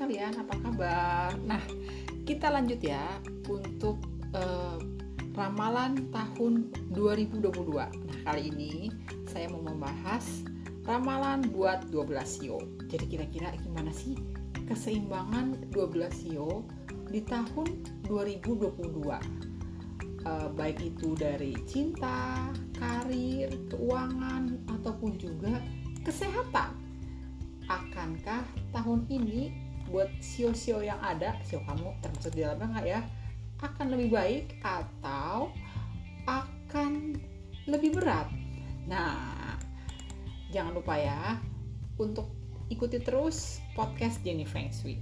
sekalian, apa kabar? Nah, kita lanjut ya untuk uh, ramalan tahun 2022. Nah, kali ini saya mau membahas ramalan buat 12 sio. Jadi kira-kira gimana sih keseimbangan 12 sio di tahun 2022? Uh, baik itu dari cinta, karir, keuangan, ataupun juga kesehatan akankah tahun ini buat sio-sio yang ada, sio kamu termasuk di dalamnya nggak ya, akan lebih baik atau akan lebih berat? Nah, jangan lupa ya untuk ikuti terus podcast Jenny Feng Shui.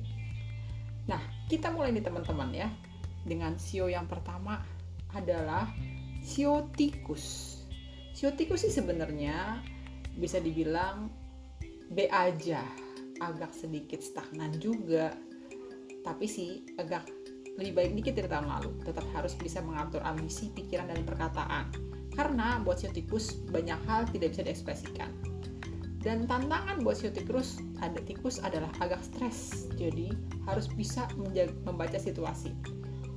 Nah, kita mulai nih teman-teman ya dengan sio yang pertama adalah sio tikus. Sio tikus sih sebenarnya bisa dibilang B aja agak sedikit stagnan juga. Tapi sih agak lebih baik dikit dari tahun lalu. Tetap harus bisa mengatur ambisi pikiran dan perkataan. Karena buat sio tikus banyak hal tidak bisa diekspresikan. Dan tantangan buat sio tikus ada tikus adalah agak stres. Jadi harus bisa menjaga, membaca situasi.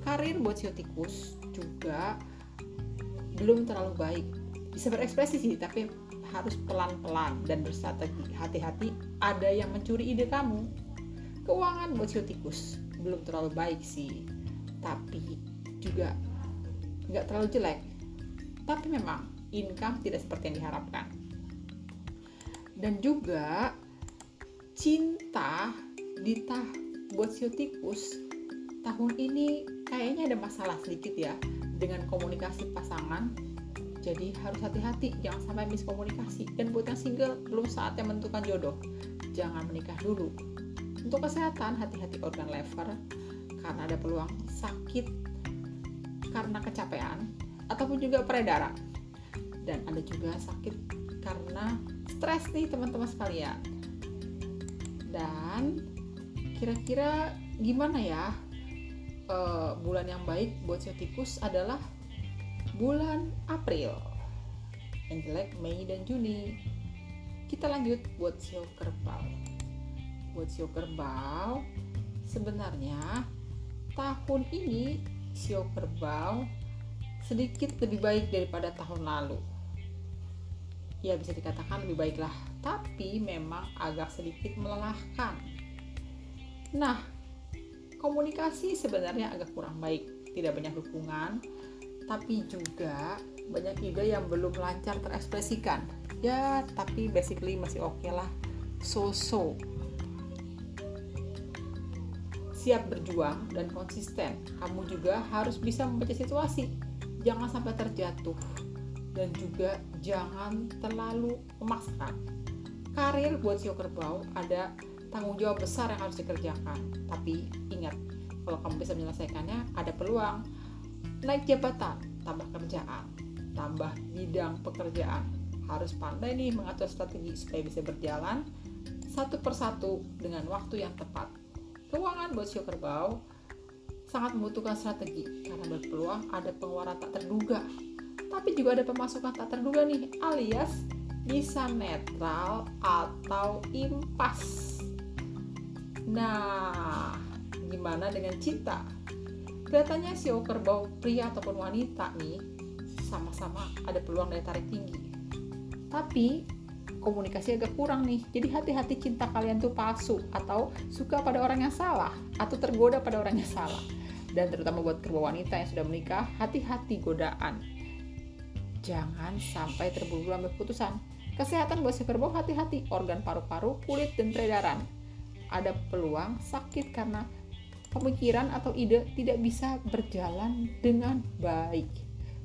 Karir buat sio tikus juga belum terlalu baik. Bisa berekspresi sih tapi harus pelan-pelan dan berstrategi. Hati-hati, ada yang mencuri ide kamu. Keuangan buat tikus belum terlalu baik sih, tapi juga nggak terlalu jelek. Tapi memang income tidak seperti yang diharapkan. Dan juga cinta di tah buat tikus tahun ini kayaknya ada masalah sedikit ya dengan komunikasi pasangan jadi harus hati-hati, jangan sampai miskomunikasi. Dan buat yang single, belum saatnya menentukan jodoh. Jangan menikah dulu. Untuk kesehatan, hati-hati organ lever karena ada peluang sakit karena kecapean ataupun juga peredaran. Dan ada juga sakit karena stres nih teman-teman sekalian. Dan kira-kira gimana ya uh, bulan yang baik buat tikus adalah bulan April. Yang jelek Mei dan Juni. Kita lanjut buat sio kerbau. Buat sio kerbau sebenarnya tahun ini sio kerbau sedikit lebih baik daripada tahun lalu. Ya bisa dikatakan lebih baiklah tapi memang agak sedikit melelahkan. Nah komunikasi sebenarnya agak kurang baik. Tidak banyak dukungan tapi juga banyak ide yang belum lancar terekspresikan. Ya tapi basically masih oke okay lah. So-so. Siap berjuang dan konsisten. Kamu juga harus bisa membaca situasi. Jangan sampai terjatuh. Dan juga jangan terlalu memaksakan. Karir buat sio kerbau ada tanggung jawab besar yang harus dikerjakan. Tapi ingat kalau kamu bisa menyelesaikannya ada peluang naik jabatan, tambah kerjaan, tambah bidang pekerjaan. Harus pandai nih mengatur strategi supaya bisa berjalan satu persatu dengan waktu yang tepat. Keuangan buat sio kerbau sangat membutuhkan strategi karena berpeluang ada pengeluaran tak terduga. Tapi juga ada pemasukan tak terduga nih alias bisa netral atau impas. Nah, gimana dengan cinta? Kelihatannya si kerbau pria ataupun wanita nih sama-sama ada peluang daya tarik tinggi. Tapi komunikasi agak kurang nih. Jadi hati-hati cinta kalian tuh palsu atau suka pada orang yang salah atau tergoda pada orang yang salah. Dan terutama buat kerbau wanita yang sudah menikah, hati-hati godaan. Jangan sampai terburu-buru ambil keputusan. Kesehatan buat si kerbau hati-hati, organ paru-paru, kulit, dan peredaran. Ada peluang sakit karena pemikiran atau ide tidak bisa berjalan dengan baik.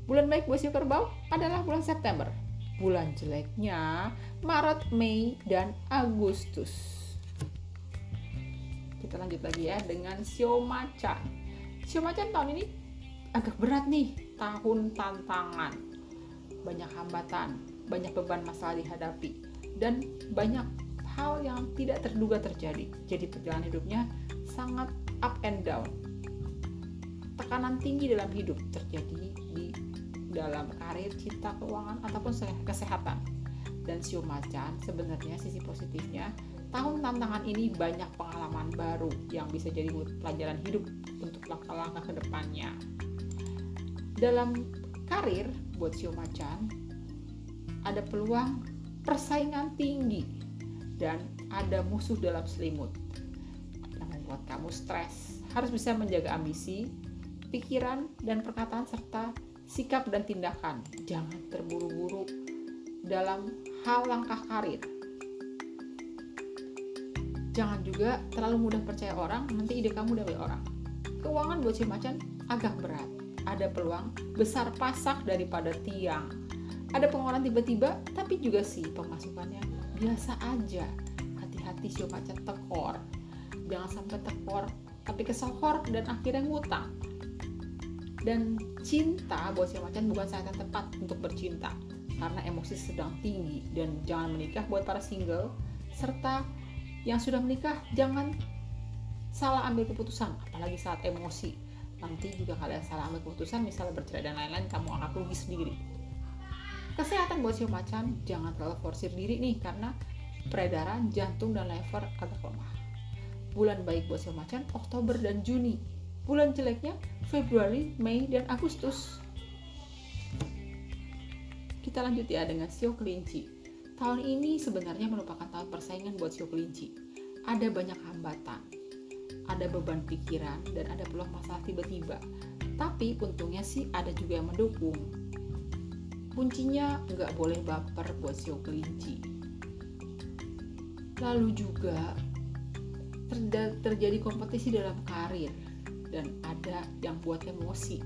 Bulan baik buat kerbau adalah bulan September. Bulan jeleknya Maret, Mei, dan Agustus. Kita lanjut lagi ya dengan sio macan. Sio macan tahun ini agak berat nih, tahun tantangan. Banyak hambatan, banyak beban masalah dihadapi, dan banyak hal yang tidak terduga terjadi. Jadi perjalanan hidupnya sangat up and down. Tekanan tinggi dalam hidup terjadi di dalam karir, cinta, keuangan, ataupun kesehatan. Dan sio macan sebenarnya sisi positifnya tahun tantangan ini banyak pengalaman baru yang bisa jadi pelajaran hidup untuk langkah-langkah ke depannya. Dalam karir buat Sio Macan, ada peluang persaingan tinggi dan ada musuh dalam selimut membuat kamu stres. Harus bisa menjaga ambisi, pikiran, dan perkataan serta sikap dan tindakan. Jangan terburu-buru dalam hal langkah karir. Jangan juga terlalu mudah percaya orang, nanti ide kamu dari orang. Keuangan si macan agak berat. Ada peluang besar pasak daripada tiang. Ada pengeluaran tiba-tiba, tapi juga sih pemasukannya biasa aja. Hati-hati si macan tekor. Jangan sampai tekor, tapi kesohor dan akhirnya ngutang. Dan cinta buat si macan bukan saat yang tepat untuk bercinta karena emosi sedang tinggi dan jangan menikah buat para single serta yang sudah menikah jangan salah ambil keputusan apalagi saat emosi. Nanti juga kalian salah ambil keputusan misalnya bercerai dan lain-lain kamu akan rugi sendiri. Kesehatan buat si macan jangan terlalu forsir diri nih karena peredaran jantung dan lever agak lemah bulan baik buat si macan Oktober dan Juni bulan jeleknya Februari, Mei, dan Agustus. Kita lanjut ya dengan sio kelinci. Tahun ini sebenarnya merupakan tahun persaingan buat sio kelinci. Ada banyak hambatan, ada beban pikiran, dan ada peluang masalah tiba-tiba. Tapi untungnya sih ada juga yang mendukung. Kuncinya nggak boleh baper buat sio kelinci. Lalu juga terjadi kompetisi dalam karir dan ada yang buat emosi.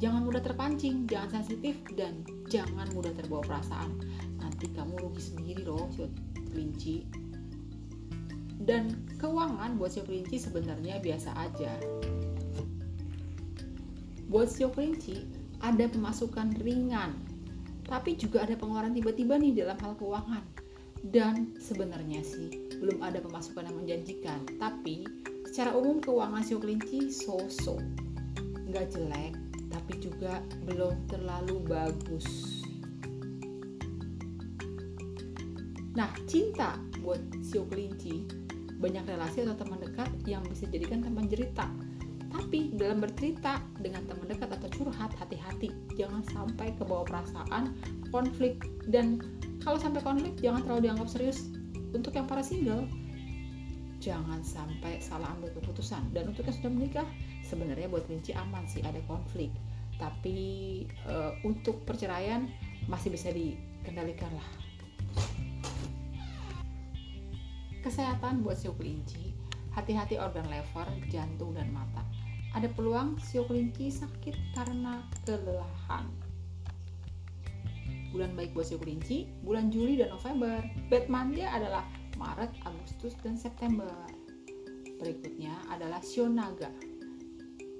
Jangan mudah terpancing, jangan sensitif, dan jangan mudah terbawa perasaan. Nanti kamu rugi sendiri loh, si kelinci. Dan keuangan buat si kelinci sebenarnya biasa aja. Buat si kelinci ada pemasukan ringan, tapi juga ada pengeluaran tiba-tiba nih dalam hal keuangan. Dan sebenarnya sih belum ada pemasukan yang menjanjikan, tapi Secara umum keuangan sio kelinci so-so. Nggak jelek, tapi juga belum terlalu bagus. Nah, cinta buat sio kelinci banyak relasi atau teman dekat yang bisa jadikan teman cerita. Tapi dalam bercerita dengan teman dekat atau curhat, hati-hati. Jangan sampai ke bawah perasaan, konflik, dan kalau sampai konflik jangan terlalu dianggap serius. Untuk yang para single, jangan sampai salah ambil keputusan. Dan untuk yang sudah menikah sebenarnya buat kelinci aman sih ada konflik. Tapi e, untuk perceraian masih bisa dikendalikan lah. Kesehatan buat siu kelinci hati-hati organ lever jantung dan mata. Ada peluang siu kelinci sakit karena kelelahan bulan baik buat siu kelinci bulan Juli dan November Batman dia adalah Maret, Agustus, dan September. Berikutnya adalah Sionaga.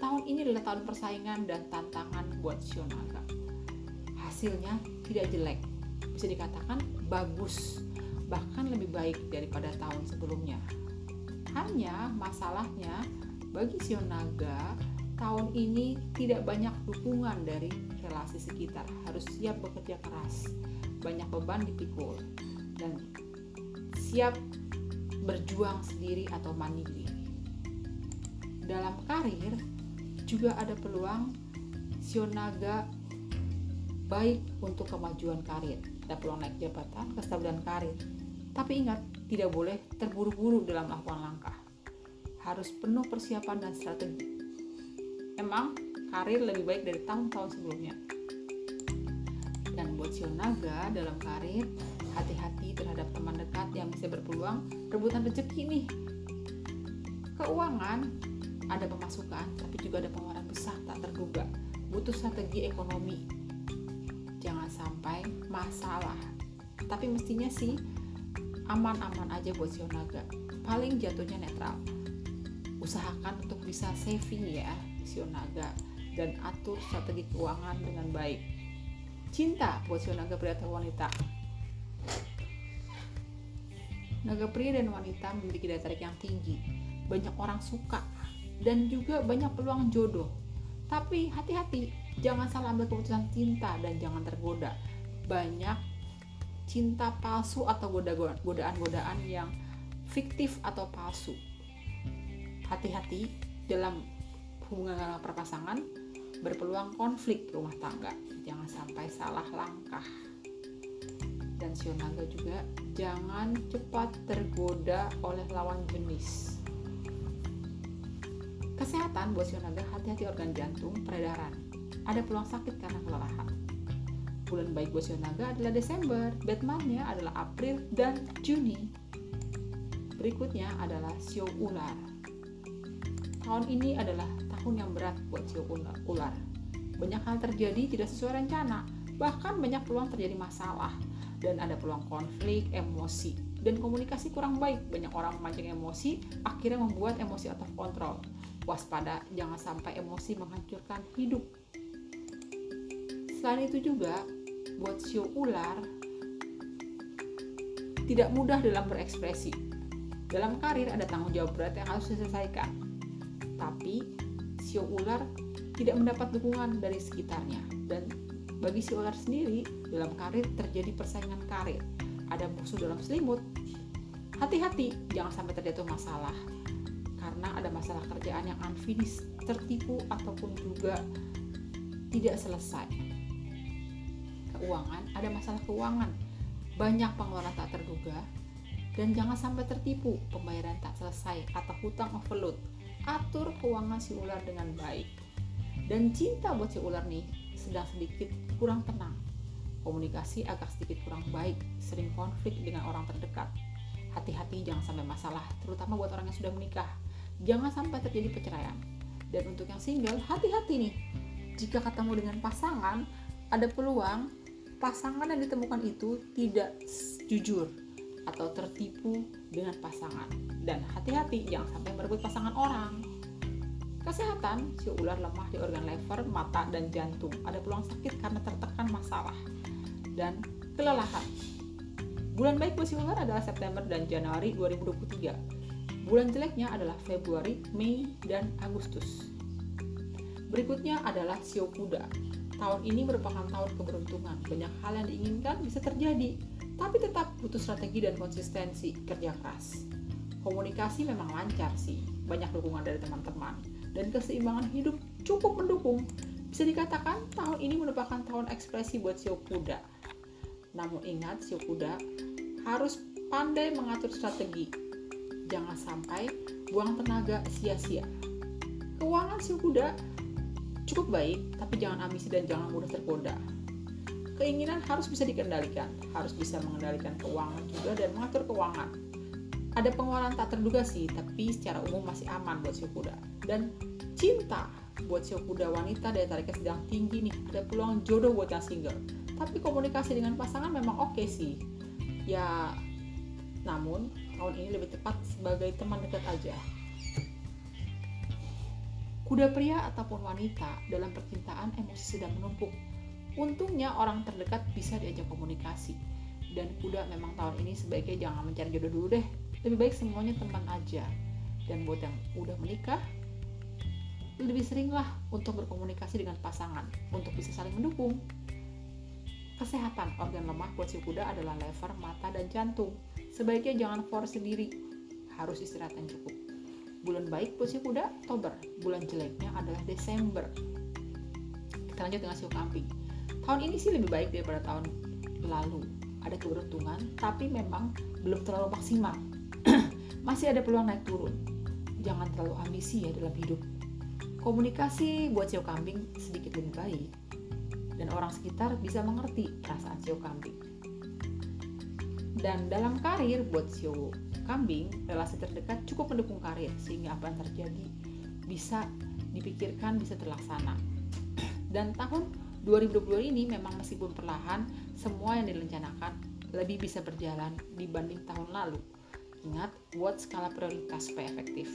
Tahun ini adalah tahun persaingan dan tantangan buat Sionaga. Hasilnya tidak jelek, bisa dikatakan bagus, bahkan lebih baik daripada tahun sebelumnya. Hanya masalahnya bagi Sionaga tahun ini tidak banyak dukungan dari relasi sekitar, harus siap bekerja keras, banyak beban dipikul, dan siap berjuang sendiri atau mandiri. Dalam karir juga ada peluang sionaga baik untuk kemajuan karir. Ada peluang naik jabatan, kestabilan karir. Tapi ingat, tidak boleh terburu-buru dalam melakukan langkah. Harus penuh persiapan dan strategi. Emang karir lebih baik dari tahun-tahun sebelumnya. Dan buat sionaga dalam karir, hati-hati terhadap teman dekat yang bisa berpeluang rebutan rezeki nih. Keuangan ada pemasukan, tapi juga ada pengeluaran besar tak terduga. Butuh strategi ekonomi. Jangan sampai masalah. Tapi mestinya sih aman-aman aja buat Sionaga. Paling jatuhnya netral. Usahakan untuk bisa saving ya Sionaga dan atur strategi keuangan dengan baik. Cinta buat Sionaga pria atau wanita Naga pria dan wanita memiliki daya tarik yang tinggi. Banyak orang suka dan juga banyak peluang jodoh. Tapi hati-hati, jangan salah ambil keputusan cinta dan jangan tergoda. Banyak cinta palsu atau godaan-godaan yang fiktif atau palsu. Hati-hati dalam hubungan perpasangan berpeluang konflik rumah tangga. Jangan sampai salah langkah. Dan sio naga juga jangan cepat tergoda oleh lawan jenis. Kesehatan buat sio naga hati-hati organ jantung, peredaran. Ada peluang sakit karena kelelahan. Bulan baik buat sio naga adalah Desember, Batman-nya adalah April dan Juni. Berikutnya adalah sio ular. Tahun ini adalah tahun yang berat buat sio ular. Banyak hal terjadi tidak sesuai rencana, bahkan banyak peluang terjadi masalah. Dan ada peluang konflik, emosi, dan komunikasi kurang baik. Banyak orang memancing emosi, akhirnya membuat emosi out of control. Waspada jangan sampai emosi menghancurkan hidup. Selain itu juga buat sio ular tidak mudah dalam berekspresi. Dalam karir ada tanggung jawab berat yang harus diselesaikan. Tapi sio ular tidak mendapat dukungan dari sekitarnya. Dan bagi si ular sendiri dalam karir terjadi persaingan karir. Ada musuh dalam selimut. Hati-hati jangan sampai terjatuh masalah. Karena ada masalah kerjaan yang unfinished, tertipu ataupun juga tidak selesai. Keuangan, ada masalah keuangan, banyak pengeluaran tak terduga, dan jangan sampai tertipu pembayaran tak selesai atau hutang overload. Atur keuangan si ular dengan baik. Dan cinta buat si ular nih sedang sedikit kurang tenang. Komunikasi agak sedikit kurang baik, sering konflik dengan orang terdekat. Hati-hati jangan sampai masalah, terutama buat orang yang sudah menikah jangan sampai terjadi perceraian. Dan untuk yang single, hati-hati nih. Jika ketemu dengan pasangan, ada peluang pasangan yang ditemukan itu tidak jujur atau tertipu dengan pasangan. Dan hati-hati jangan sampai merebut pasangan orang. Kesehatan, si ular lemah di organ lever, mata, dan jantung. Ada peluang sakit karena tertekan masalah. Dan kelelahan. Bulan baik buat si ular adalah September dan Januari 2023 Bulan jeleknya adalah Februari, Mei, dan Agustus. Berikutnya adalah Sio Kuda. Tahun ini merupakan tahun keberuntungan. Banyak hal yang diinginkan bisa terjadi, tapi tetap butuh strategi dan konsistensi kerja keras. Komunikasi memang lancar sih, banyak dukungan dari teman-teman, dan keseimbangan hidup cukup mendukung. Bisa dikatakan tahun ini merupakan tahun ekspresi buat Sio Kuda. Namun ingat, Sio Kuda harus pandai mengatur strategi jangan sampai buang tenaga sia-sia. Keuangan si kuda cukup baik, tapi jangan ambisi dan jangan mudah tergoda. Keinginan harus bisa dikendalikan, harus bisa mengendalikan keuangan juga dan mengatur keuangan. Ada pengeluaran tak terduga sih, tapi secara umum masih aman buat si kuda. Dan cinta buat si kuda wanita daya tariknya sedang tinggi nih, ada peluang jodoh buat yang single. Tapi komunikasi dengan pasangan memang oke okay sih. Ya, namun tahun ini lebih tepat sebagai teman dekat aja. Kuda pria ataupun wanita dalam percintaan emosi sedang menumpuk. Untungnya orang terdekat bisa diajak komunikasi. Dan kuda memang tahun ini sebaiknya jangan mencari jodoh dulu deh. Lebih baik semuanya teman aja. Dan buat yang udah menikah, lebih seringlah untuk berkomunikasi dengan pasangan untuk bisa saling mendukung. Kesehatan organ lemah buat si kuda adalah lever, mata, dan jantung. Sebaiknya jangan force sendiri, harus istirahat yang cukup. Bulan baik buat si kuda, Oktober. Bulan jeleknya adalah Desember. Kita lanjut dengan siu kambing. Tahun ini sih lebih baik daripada tahun lalu. Ada keberuntungan, tapi memang belum terlalu maksimal. Masih ada peluang naik turun. Jangan terlalu ambisi ya dalam hidup. Komunikasi buat siu kambing sedikit lebih baik dan orang sekitar bisa mengerti perasaan sio kambing. Dan dalam karir buat sio kambing, relasi terdekat cukup mendukung karir sehingga apa yang terjadi bisa dipikirkan bisa terlaksana. Dan tahun 2022 ini memang meskipun perlahan, semua yang direncanakan lebih bisa berjalan dibanding tahun lalu. Ingat, buat skala prioritas supaya efektif.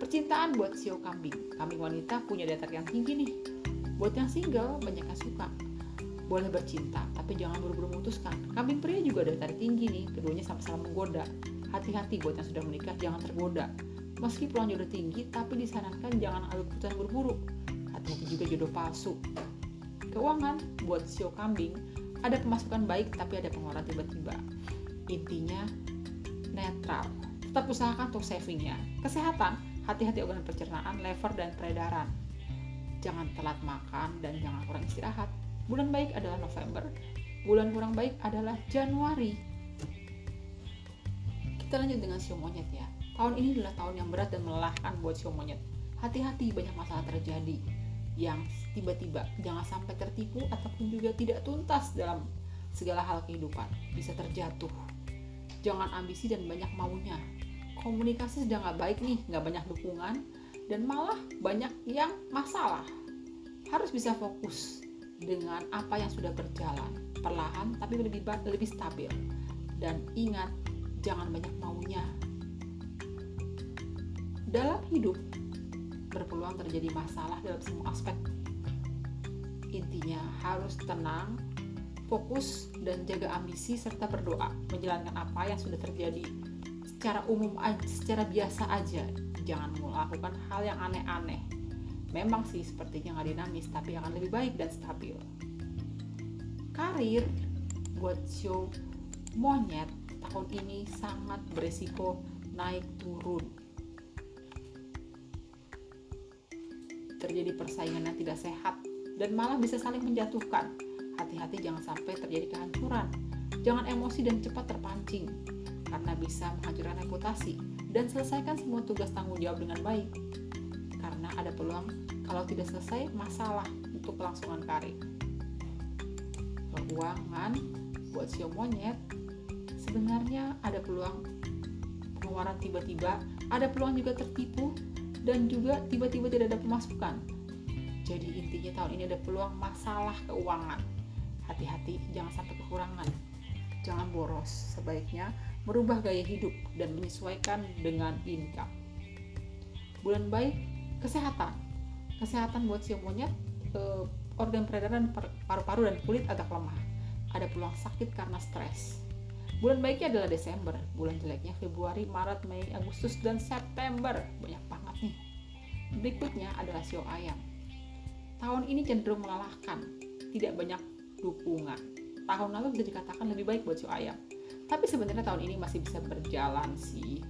Percintaan buat sio kambing. Kambing wanita punya daya tarik yang tinggi nih Buat yang single, banyak yang suka. Boleh bercinta, tapi jangan buru-buru memutuskan. Kambing pria juga ada tarik tinggi nih, keduanya sama-sama menggoda. Hati-hati buat yang sudah menikah, jangan tergoda. Meski peluang jodoh tinggi, tapi disarankan jangan ambil keputusan buru-buru. Hati-hati juga jodoh palsu. Keuangan buat sio kambing, ada pemasukan baik tapi ada pengeluaran tiba-tiba. Intinya netral, Tetap usahakan untuk savingnya. Kesehatan, hati-hati organ pencernaan, lever, dan peredaran. Jangan telat makan dan jangan kurang istirahat. Bulan baik adalah November, bulan kurang baik adalah Januari. Kita lanjut dengan sio monyet ya. Tahun ini adalah tahun yang berat dan melelahkan buat sio monyet. Hati-hati banyak masalah terjadi yang tiba-tiba jangan sampai tertipu ataupun juga tidak tuntas dalam segala hal kehidupan. Bisa terjatuh. Jangan ambisi dan banyak maunya. Komunikasi sedang nggak baik nih nggak banyak dukungan dan malah banyak yang masalah. Harus bisa fokus dengan apa yang sudah berjalan perlahan tapi lebih lebih stabil. Dan ingat jangan banyak maunya. Dalam hidup berpeluang terjadi masalah dalam semua aspek. Intinya harus tenang fokus dan jaga ambisi serta berdoa menjalankan apa yang sudah terjadi. Secara umum aja, secara biasa aja. Jangan melakukan hal yang aneh-aneh. Memang sih sepertinya nggak dinamis tapi akan lebih baik dan stabil. Karir buat show monyet tahun ini sangat beresiko naik turun terjadi persaingan yang tidak sehat dan malah bisa saling menjatuhkan hati-hati jangan sampai terjadi kehancuran. Jangan emosi dan cepat terpancing, karena bisa menghancurkan reputasi. Dan selesaikan semua tugas tanggung jawab dengan baik, karena ada peluang kalau tidak selesai masalah untuk kelangsungan karir. Keuangan buat sio monyet sebenarnya ada peluang pengeluaran tiba-tiba, ada peluang juga tertipu, dan juga tiba-tiba tidak ada pemasukan. Jadi intinya tahun ini ada peluang masalah keuangan. Hati-hati jangan sampai kekurangan. Jangan boros. Sebaiknya merubah gaya hidup dan menyesuaikan dengan income. Bulan baik kesehatan. Kesehatan buat monyet eh, organ peredaran paru-paru dan kulit agak lemah. Ada peluang sakit karena stres bulan baiknya adalah Desember bulan jeleknya Februari Maret Mei Agustus dan September banyak banget nih berikutnya adalah sio ayam tahun ini cenderung melelahkan tidak banyak dukungan. Tahun lalu bisa dikatakan lebih baik buat si ayam. Tapi sebenarnya tahun ini masih bisa berjalan sih.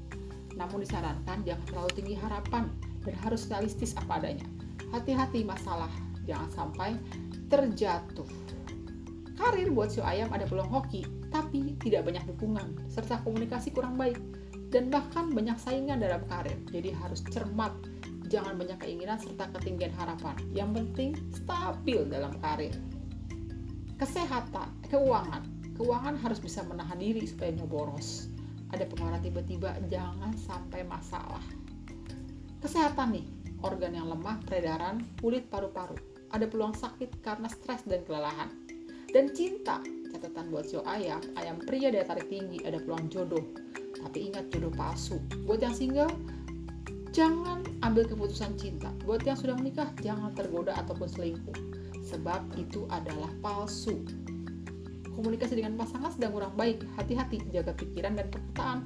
Namun disarankan jangan terlalu tinggi harapan dan harus realistis apa adanya. Hati-hati masalah, jangan sampai terjatuh. Karir buat si ayam ada peluang hoki, tapi tidak banyak dukungan, serta komunikasi kurang baik, dan bahkan banyak saingan dalam karir. Jadi harus cermat, jangan banyak keinginan serta ketinggian harapan. Yang penting stabil dalam karir kesehatan, keuangan. Keuangan harus bisa menahan diri supaya nggak boros. Ada pengeluaran tiba-tiba, jangan sampai masalah. Kesehatan nih, organ yang lemah, peredaran, kulit, paru-paru. Ada peluang sakit karena stres dan kelelahan. Dan cinta, catatan buat show ayam, ayam pria daya tarik tinggi, ada peluang jodoh. Tapi ingat jodoh palsu. Buat yang single, jangan ambil keputusan cinta. Buat yang sudah menikah, jangan tergoda ataupun selingkuh sebab itu adalah palsu. Komunikasi dengan pasangan sedang kurang baik, hati-hati jaga pikiran dan perkataan.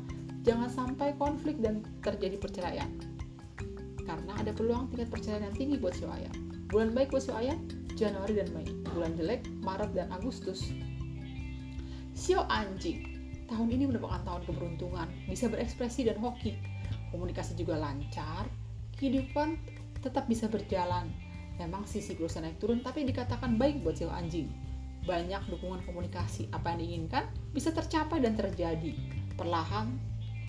Jangan sampai konflik dan terjadi perceraian. Karena ada peluang tingkat perceraian yang tinggi buat si ayam. Bulan baik buat si ayam, Januari dan Mei. Bulan jelek, Maret dan Agustus. Sio anjing, tahun ini merupakan tahun keberuntungan, bisa berekspresi dan hoki. Komunikasi juga lancar, kehidupan tetap bisa berjalan, Memang sih siklusnya naik turun, tapi dikatakan baik buat si anjing. Banyak dukungan komunikasi, apa yang diinginkan bisa tercapai dan terjadi. Perlahan,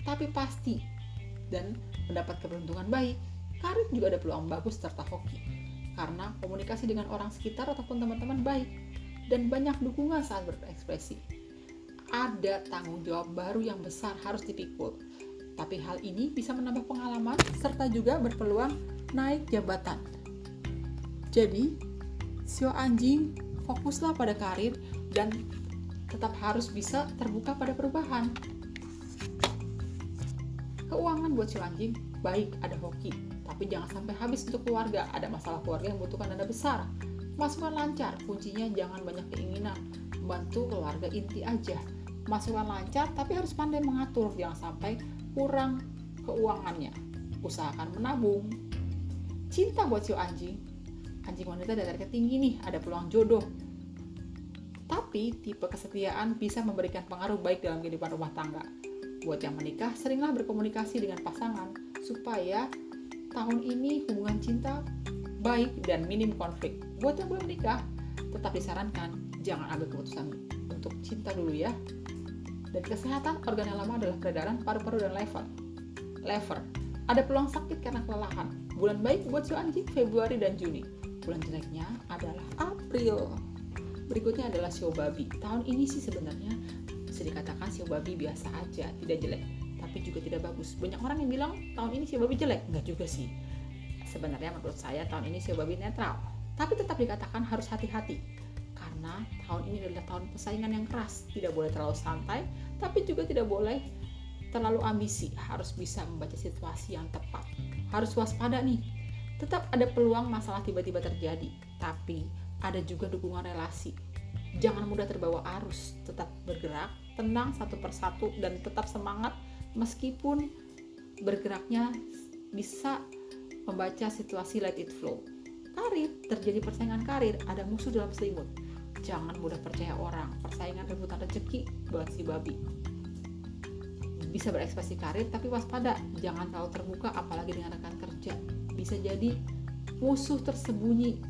tapi pasti. Dan mendapat keberuntungan baik. Karir juga ada peluang bagus serta hoki. Karena komunikasi dengan orang sekitar ataupun teman-teman baik. Dan banyak dukungan saat berekspresi. Ada tanggung jawab baru yang besar harus dipikul. Tapi hal ini bisa menambah pengalaman serta juga berpeluang naik jabatan jadi, sio anjing fokuslah pada karir dan tetap harus bisa terbuka pada perubahan. Keuangan buat sio anjing baik ada hoki, tapi jangan sampai habis untuk keluarga. Ada masalah keluarga yang membutuhkan dana besar. Masukan lancar, kuncinya jangan banyak keinginan. Bantu keluarga inti aja. Masukan lancar, tapi harus pandai mengatur, jangan sampai kurang keuangannya. Usahakan menabung. Cinta buat sio anjing anjing wanita dari tinggi nih, ada peluang jodoh. Tapi tipe kesetiaan bisa memberikan pengaruh baik dalam kehidupan rumah tangga. Buat yang menikah, seringlah berkomunikasi dengan pasangan supaya tahun ini hubungan cinta baik dan minim konflik. Buat yang belum menikah, tetap disarankan jangan ambil keputusan untuk cinta dulu ya. Dan kesehatan organ yang lama adalah peredaran paru-paru dan lever. Lever. Ada peluang sakit karena kelelahan. Bulan baik buat si anjing Februari dan Juni. Bulan jeleknya adalah April. Berikutnya adalah sio babi. Tahun ini sih sebenarnya bisa dikatakan sio babi biasa aja, tidak jelek, tapi juga tidak bagus. Banyak orang yang bilang tahun ini sio babi jelek, enggak juga sih. Sebenarnya menurut saya tahun ini sio babi netral, tapi tetap dikatakan harus hati-hati karena tahun ini adalah tahun persaingan yang keras. Tidak boleh terlalu santai, tapi juga tidak boleh terlalu ambisi. Harus bisa membaca situasi yang tepat. Harus waspada nih. Tetap ada peluang masalah tiba-tiba terjadi, tapi ada juga dukungan relasi. Jangan mudah terbawa arus, tetap bergerak, tenang satu persatu dan tetap semangat meskipun bergeraknya bisa membaca situasi let it flow. Karir, terjadi persaingan karir, ada musuh dalam selimut jangan mudah percaya orang. Persaingan rebutan rezeki buat si babi. Bisa berekspresi karir tapi waspada. Jangan terlalu terbuka apalagi dengan rekan kerja. Bisa jadi musuh tersembunyi.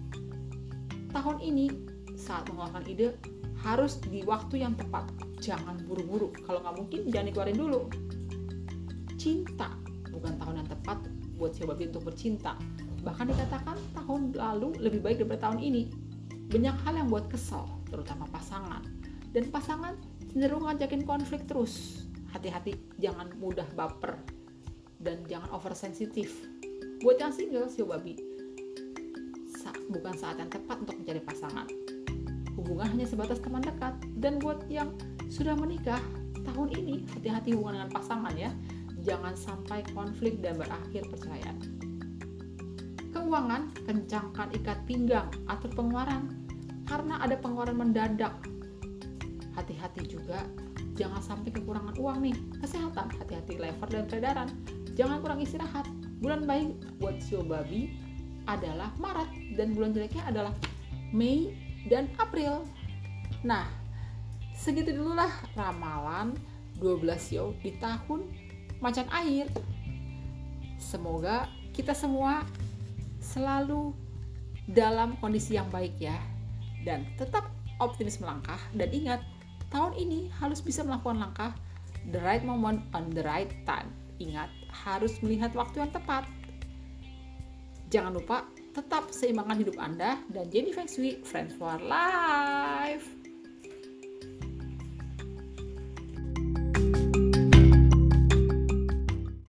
Tahun ini saat mengeluarkan ide harus di waktu yang tepat. Jangan buru-buru. Kalau nggak mungkin jangan dikeluarin dulu. Cinta bukan tahun yang tepat buat si babi untuk bercinta. Bahkan dikatakan tahun lalu lebih baik daripada tahun ini banyak hal yang buat kesel, terutama pasangan. Dan pasangan cenderung ngajakin konflik terus. Hati-hati, jangan mudah baper dan jangan oversensitif. Buat yang single, sih babi, sa bukan saat yang tepat untuk mencari pasangan. Hubungan hanya sebatas teman dekat. Dan buat yang sudah menikah, tahun ini hati-hati hubungan dengan pasangan ya. Jangan sampai konflik dan berakhir perceraian keuangan, kencangkan ikat pinggang, atur pengeluaran karena ada pengeluaran mendadak. Hati-hati juga, jangan sampai kekurangan uang nih. Kesehatan, hati-hati lever dan peredaran. Jangan kurang istirahat. Bulan baik buat sio babi adalah Maret dan bulan jeleknya adalah Mei dan April. Nah, segitu dululah ramalan 12 sio di tahun macan air. Semoga kita semua selalu dalam kondisi yang baik ya dan tetap optimis melangkah. Dan ingat tahun ini harus bisa melakukan langkah the right moment on the right time. Ingat harus melihat waktu yang tepat. Jangan lupa tetap seimbangkan hidup Anda dan jadi Feng Shui Friends for Life